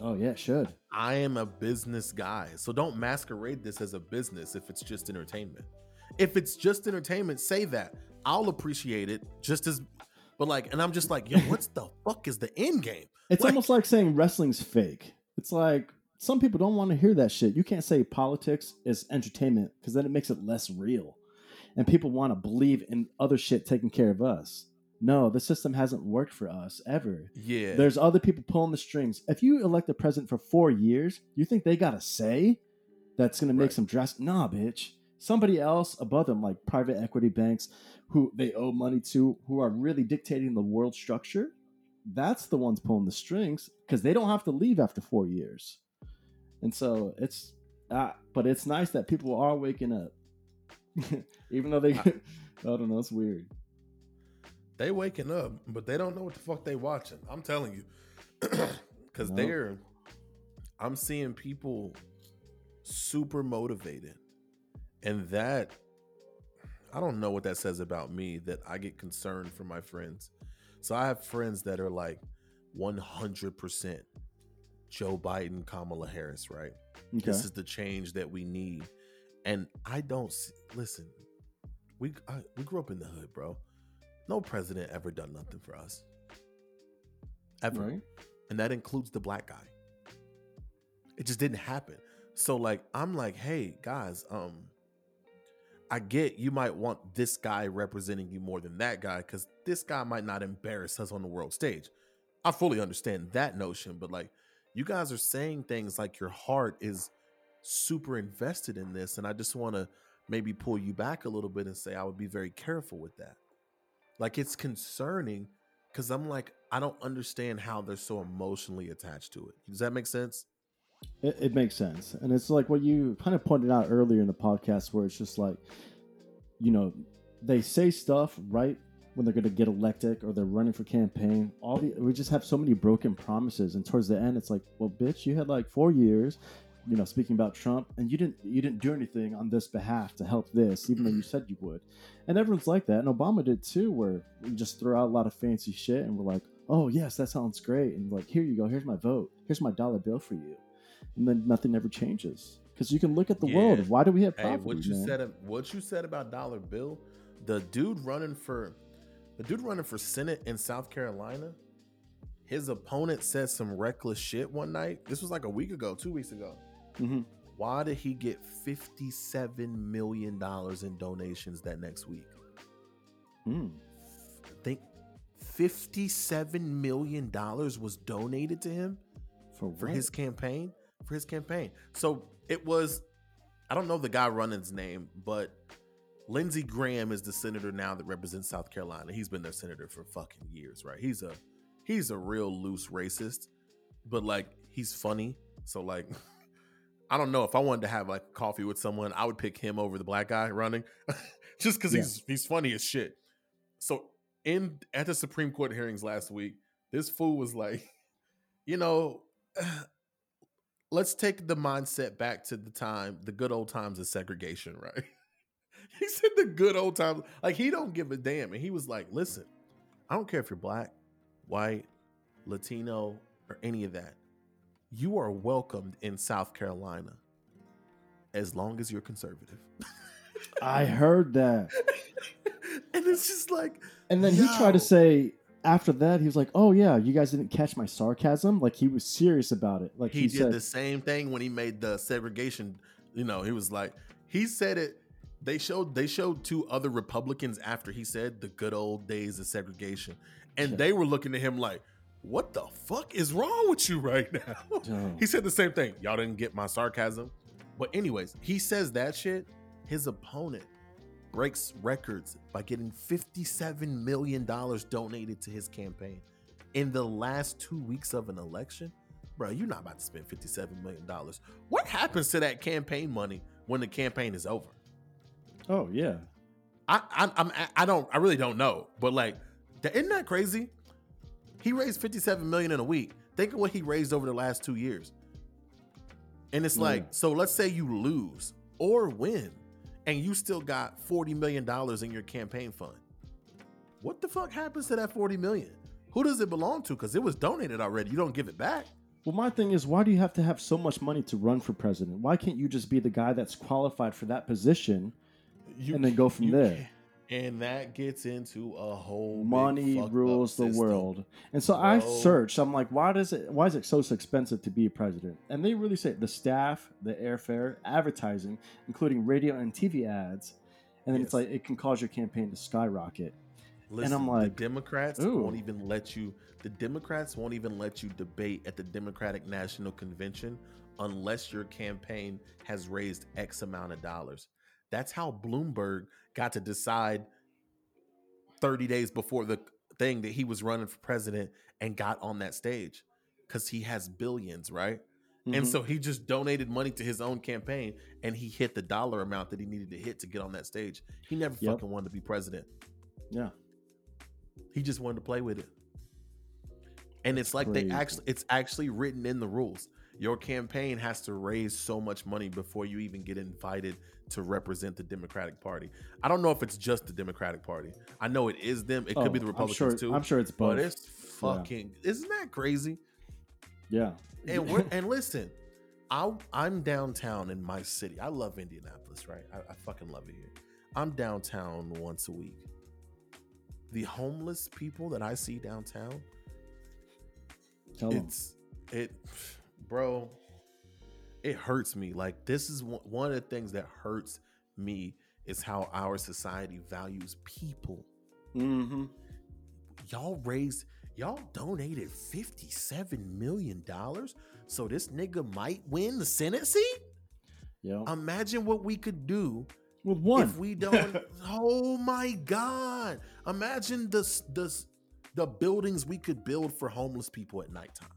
Oh yeah, it should. I am a business guy. So don't masquerade this as a business if it's just entertainment. If it's just entertainment, say that. I'll appreciate it just as but like and I'm just like, yo, what's the fuck is the end game? It's Like- almost like saying wrestling's fake. It's like some people don't want to hear that shit. You can't say politics is entertainment because then it makes it less real. And people want to believe in other shit taking care of us. No, the system hasn't worked for us ever. Yeah. There's other people pulling the strings. If you elect the president for four years, you think they got a say that's going to make Right. some drastic? Nah, bitch. Somebody else above them, like private equity banks, who they owe money to, who are really dictating the world structure. That's the ones pulling the strings because they don't have to leave after four years. And so it's, uh, but it's nice that people are waking up, even though they, I don't know, it's weird. they waking up, but they don't know what the fuck they watching. I'm telling you. Cause No. they're I'm seeing people super motivated. And that I don't know what that says about me that I get concerned for my friends. So I have friends that are like 100% Joe Biden, Kamala Harris, right? Okay. This is the change that we need. And I don't listen. We I, we grew up in the hood, bro. No president ever done nothing for us. Ever. Right? And that includes the black guy. It just didn't happen. So like I'm like, "Hey, guys, um I get you might want this guy representing you more than that guy cuz this guy might not embarrass us on the world stage." I fully understand that notion, but like you guys are saying things like your heart is super invested in this and I just want to maybe pull you back a little bit and say I would be very careful with that. Like it's concerning cuz I'm like I don't understand how they're so emotionally attached to it. Does that make sense? It, it makes sense. And it's like what you kind of pointed out earlier in the podcast, where it's just like, you know, they say stuff right when they're going to get elected or they're running for campaign. All the we just have so many broken promises, and towards the end, it's like, well, bitch, you had like four years. You know, speaking about Trump, and you didn't you didn't do anything on this behalf to help this, even though you said you would. And everyone's like that, and Obama did too, where we just throw out a lot of fancy shit, and we're like, oh yes, that sounds great, and like here you go, here's my vote, here's my dollar bill for you and then nothing ever changes. Because you can look at the Yeah. world. Why do we have Hey, what you man? said what you said about Dollar Bill, the dude running for the dude running for Senate in South Carolina, his opponent said some reckless shit one night. This was like a week ago, two weeks ago. Mhm. Why did he get fifty-seven million dollars in donations that next week? Mm. I think fifty-seven million dollars was donated to him For, for his campaign for his campaign. So it was i don't know the guy running's name but lindsey graham is the senator now that represents south carolina. He's been their senator for fucking years right? He's a he's a real loose racist but like he's funny. So like i don't know. If i wanted to have like coffee with someone i would pick him over the black guy running just because Yeah. he's he's funny as shit. So in at the supreme court hearings last week this fool was like you know let's take the mindset back to the time, the good old times of segregation, right? he said the good old times, like he don't give a damn. And he was like, listen, I don't care if you're black, white, Latino, or any of that. You are welcomed in South Carolina as long as you're conservative. I heard that. and it's just like, And then he tried to say after that, he was like, "Oh yeah, you guys didn't catch my sarcasm." Like he was serious about it. Like he, he, did said, the same thing when he made the segregation. You know, he was like, he said it. They showed they showed two other Republicans after he said the good old days of segregation, and Yeah. they were looking at him like, "What the fuck is wrong with you right now?" He said the same thing. Y'all didn't get my sarcasm. But anyways, he says that shit. His opponent breaks records by getting fifty-seven million dollars donated to his campaign in the last two weeks of an election. Bro, you're not about to spend fifty-seven million dollars. What happens to that campaign money when the campaign is over? Oh yeah. I, I I'm I don't I really don't know, but like, isn't that crazy? He raised 57 million in a week. Think of what he raised over the last two years. And it's like, so let's say you lose or win, and you still got 40 million dollars in your campaign fund. What the fuck happens to that 40 million? Who does it belong to? Because it was donated already. You don't give it back. Well, my thing is, why do you have to have so much money to run for president? Why can't you just be the guy that's qualified for that position You and then go from you there? And that gets into a whole Money rules the system. world. And so I searched. I'm like, why does it? Why is it so expensive to be a president? And they really say the staff, the airfare, advertising, including radio and TV ads, and then it's like it can cause your campaign to skyrocket. Listen, I'm like, the Democrats ooh. won't even let you. The Democrats won't even let you debate at the Democratic National Convention unless your campaign has raised X amount of dollars. That's how Bloomberg got to decide 30 days before the thing that he was running for president and got on that stage because he has billions, right? And Mhm. so he just donated money to his own campaign and he hit the dollar amount that he needed to hit to get on that stage. He never Yep. fucking wanted to be president. yeah, He just wanted to play with it. And it's like Crazy. they actually it's actually written in the rules. Your campaign has to raise so much money before you even get invited to represent the Democratic Party. I don't know if it's just the Democratic Party. I know it is them. It could be Oh, the I'm Republicans sure, too. I'm sure it's both. but it's fucking isn't that crazy? yeah, And we're, and listen, I I'm downtown in my city. I love Indianapolis, right? I, I fucking love it here. I'm downtown once a week. The homeless people that I see downtown, Tell it's it, bro. It hurts me. Like this is one of the things that hurts me is how our society values people. Mm-hmm. Y'all raised, y'all donated fifty-seven million dollars, so this nigga might win the Senate seat. Yeah. Imagine what we could do With one. if we don't. oh my god! Imagine the the the buildings we could build for homeless people at nighttime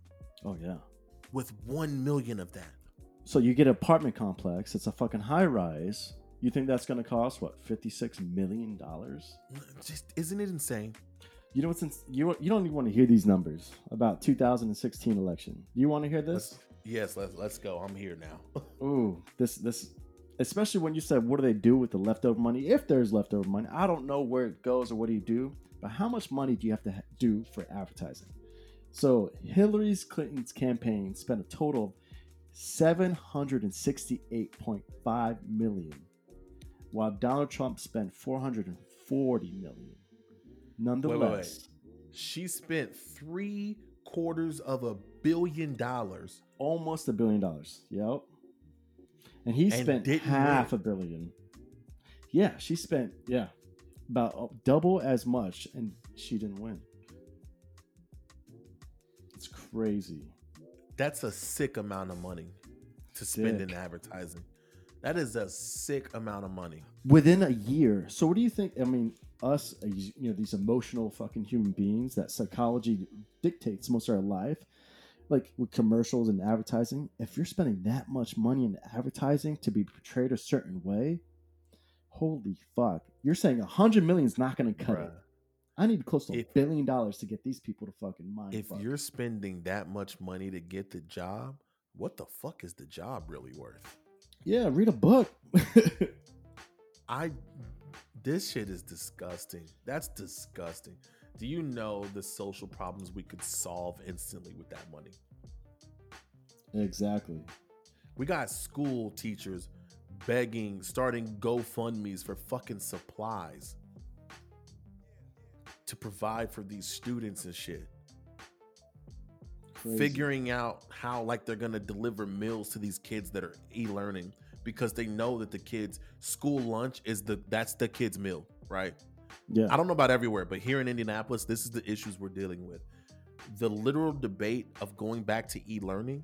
oh yeah. with one million of that. So you get an apartment complex. It's a fucking high rise. You think that's going to cost what fifty six million dollars? Just isn't it insane? You know what's in, you you don't even want to hear these numbers about 2016 election. You want to hear this? Let's, yes, let's let's go. I'm here now. Ooh, this this especially when you said what do they do with the leftover money if there's leftover money. I don't know where it goes or what do you do, but how much money do you have to ha- do for advertising? So Hillary's Clinton's campaign spent a total of 768.5 million while Donald Trump spent 440 million. Nonetheless, she spent three quarters of a billion dollars almost a billion dollars. Yep. And he And spent half win. a billion. Yeah, she spent yeah about double as much, and she didn't win. It's crazy. That's a sick amount of money to spend in advertising. That is a sick amount of money. Within a year. So, what do you think? I mean, us, uh, you know, these emotional fucking human beings that psychology dictates most of our life, like with commercials and advertising. If you're spending that much money in advertising to be portrayed a certain way, holy fuck! You're saying a hundred million is not going to cut it. I need close to a If- billion dollars to get these people to fucking mind. If fuck. you're spending that much money to get the job, what the fuck is the job really worth? yeah, read a book. I this shit is disgusting. That's disgusting. Do you know the social problems we could solve instantly with that money? exactly. We got school teachers begging, starting GoFundMe's for fucking supplies to provide for these students and shit. Crazy. Figuring out how like they're gonna deliver meals to these kids that are e-learning because they know that the kids school lunch is the that's the kids meal, right? Yeah. I don't know about everywhere, but here in Indianapolis, this is the issues we're dealing with. The literal debate of going back to e learning,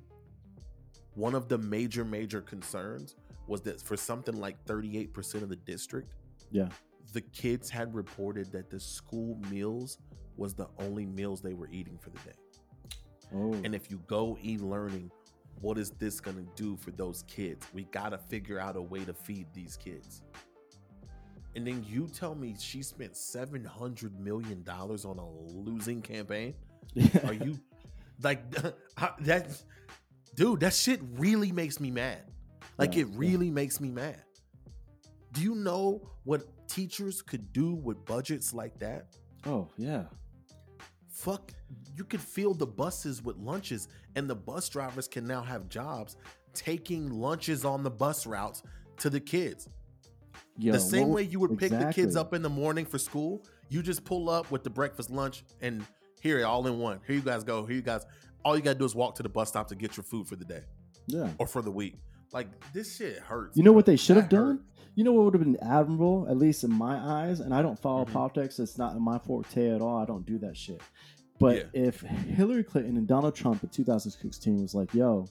one of the major, major concerns was that for something like 38% of the district, Yeah. The kids had reported that the school meals was the only meals they were eating for the day. Oh. And if you go e-learning, what is this going to do for those kids? We got to figure out a way to feed these kids. And then you tell me she spent 700 million dollars on a losing campaign? Are you like that dude, that shit really makes me mad. Like Yeah, it yeah. really makes me mad. Do you know what teachers could do with budgets like that? oh yeah. fuck you could fill the buses with lunches and the bus drivers can now have jobs taking lunches on the bus routes to the kids Yo, the same what- way you would pick the kids up in the morning for school you just pull up with the breakfast lunch and here it all in one here you guys go here you guys all you gotta do is walk to the bus stop to get your food for the day Yeah. or for the week like this shit hurts You know what they should have done? You know what would have been admirable, at least in my eyes, and I don't follow Mhm. politics. It's not in my forte at all. I don't do that shit. But Yeah. if Hillary Clinton and Donald Trump in 2016 was like, "Yo,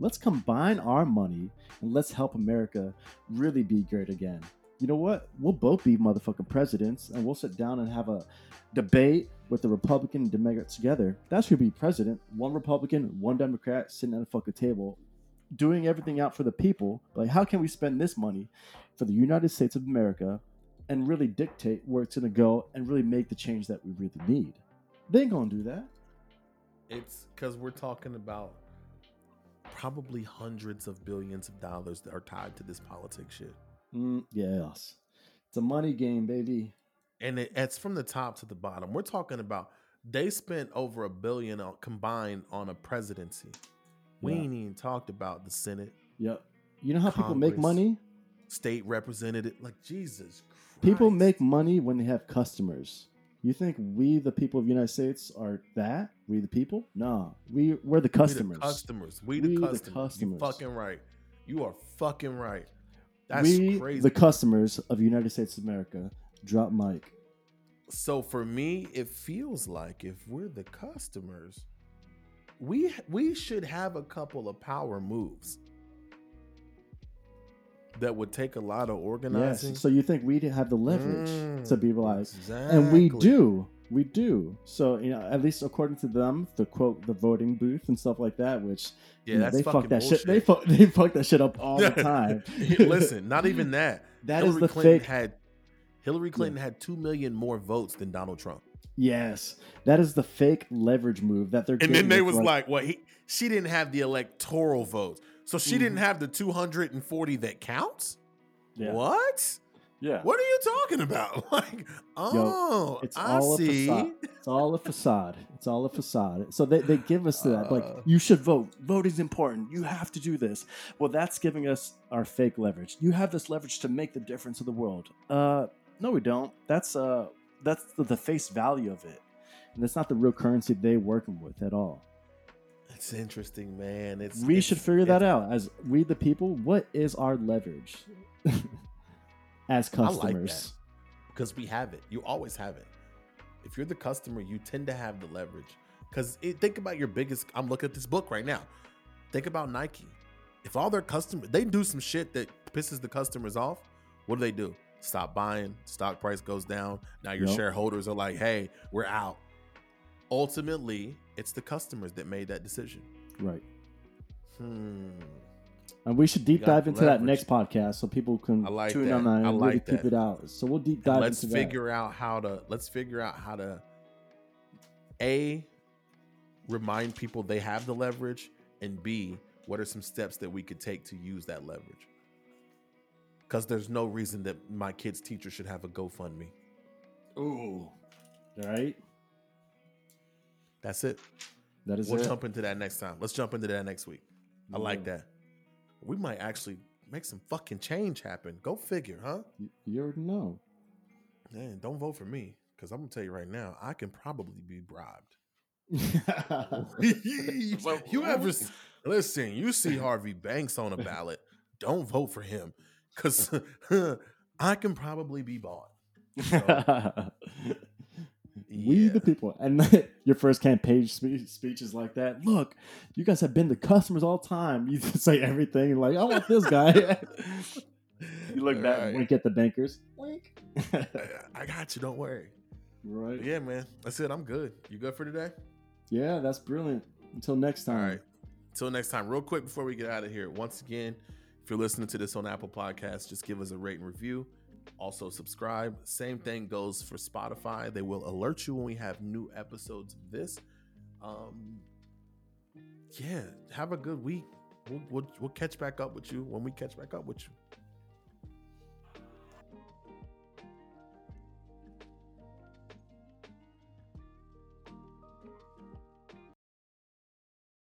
let's combine our money and let's help America really be great again," you know what? We'll both be motherfucking presidents, and we'll sit down and have a debate with the Republican and Democrat together. That should be president. One Republican, one Democrat sitting at a fucking table, doing everything out for the people. Like, how can we spend this money for the United States of America and really dictate where it's going to go and really make the change that we really need? They ain't going to do that. it's because we're talking about probably hundreds of billions of dollars that are tied to this politics shit Mm, yes. It's a money game, baby. and it, it's from the top to the bottom. We're talking about they spent over a billion combined on a presidency. We Yeah. ain't even talked about the Senate, Yep. You know how people make money? state representative. Like Jesus, People make money when they have customers. You think we, the people of the United States, are that? We, the people? No, we we're the We the customers. customers. We, We the the customers. customers. You fucking right. You are fucking right. That's we, crazy. the customers of United States of America. Drop mic. so for me, it feels like if we're the customers, we we should have a couple of power moves that would take a lot of organizing. Yes. So you think we didn't have the leverage Mm, to be like, and we do, we do. So you know, at least according to them, the quote, the voting booth and stuff like that, which Yeah, you know, that's they fucking fuck that bullshit. shit. They fuck, they fuck that shit up all the time. Listen, not even that. That is Hillary the Clinton fake. had Hillary Clinton had two million more votes than Donald Trump, Yes, that is the fake leverage move that they're. and then they with, was like, "What? He she didn't have the electoral votes, so she didn't Mhm. have the two hundred and forty that counts." yeah, What? yeah, What are you talking about? Like, oh, it's I all a see. facade. It's all a facade. It's all a facade. So they, they give us that like Uh. you should vote. Vote is important. You have to do this. Well, that's giving us our fake leverage. You have this leverage to make the difference in the world. Uh, no, we don't. That's uh, that's the, the face value of it, and that's not the real currency they're working with at all. It's interesting, man. It's we it's- should figure that out as we the people. What is our leverage as I like customers? because we have it. You always have it. If you're the customer, you tend to have the leverage. Because think about your biggest. I'm looking at this book right now. Think about Nike. If all their customers, they do some shit that pisses the customers off. What do they do? Stop buying. Stock price goes down. Now your Yup. shareholders are like, "Hey, we're out." Ultimately, it's the customers that made that decision. Right. Hmm. And we should deep dive into that next podcast so people can I like tune that. on that and I really like keep it out. So we'll deep And dive let's into that. figure out how to let's figure out how to a remind people they have the leverage and b what are some steps that we could take to use that leverage because there's no reason that my kid's teacher should have a gofundme. Ooh. All right. that's it. That is we'll it. jump into that next time. Let's jump into that next week. I like that. We might actually make some fucking change happen. Go figure huh? You, you already know. man don't vote for me because i'm gonna tell you right now i can probably be bribed. You ever listen? You see Harvey Banks on a ballot, don't vote for him because I can probably be bought. We Yeah. the people. And your first campaign spe- speech is like that. Look, you guys have been the customers all the time. You just say everything like, I want this guy. you look back, Right. wink at the bankers. Wink. I- got you. Don't worry. right. Yeah, man. That's it. I'm good. You good for today? Yeah, that's brilliant. Until next time. right. Till next time. Real quick before we get out of here. Once again, if you're listening to this on Apple Podcasts, just give us a rate and review. Also subscribe. Same thing goes for Spotify. They will alert you when we have new episodes of this. Um, yeah, have a good week. We'll, we'll, we'll catch back up with you when we catch back up with you.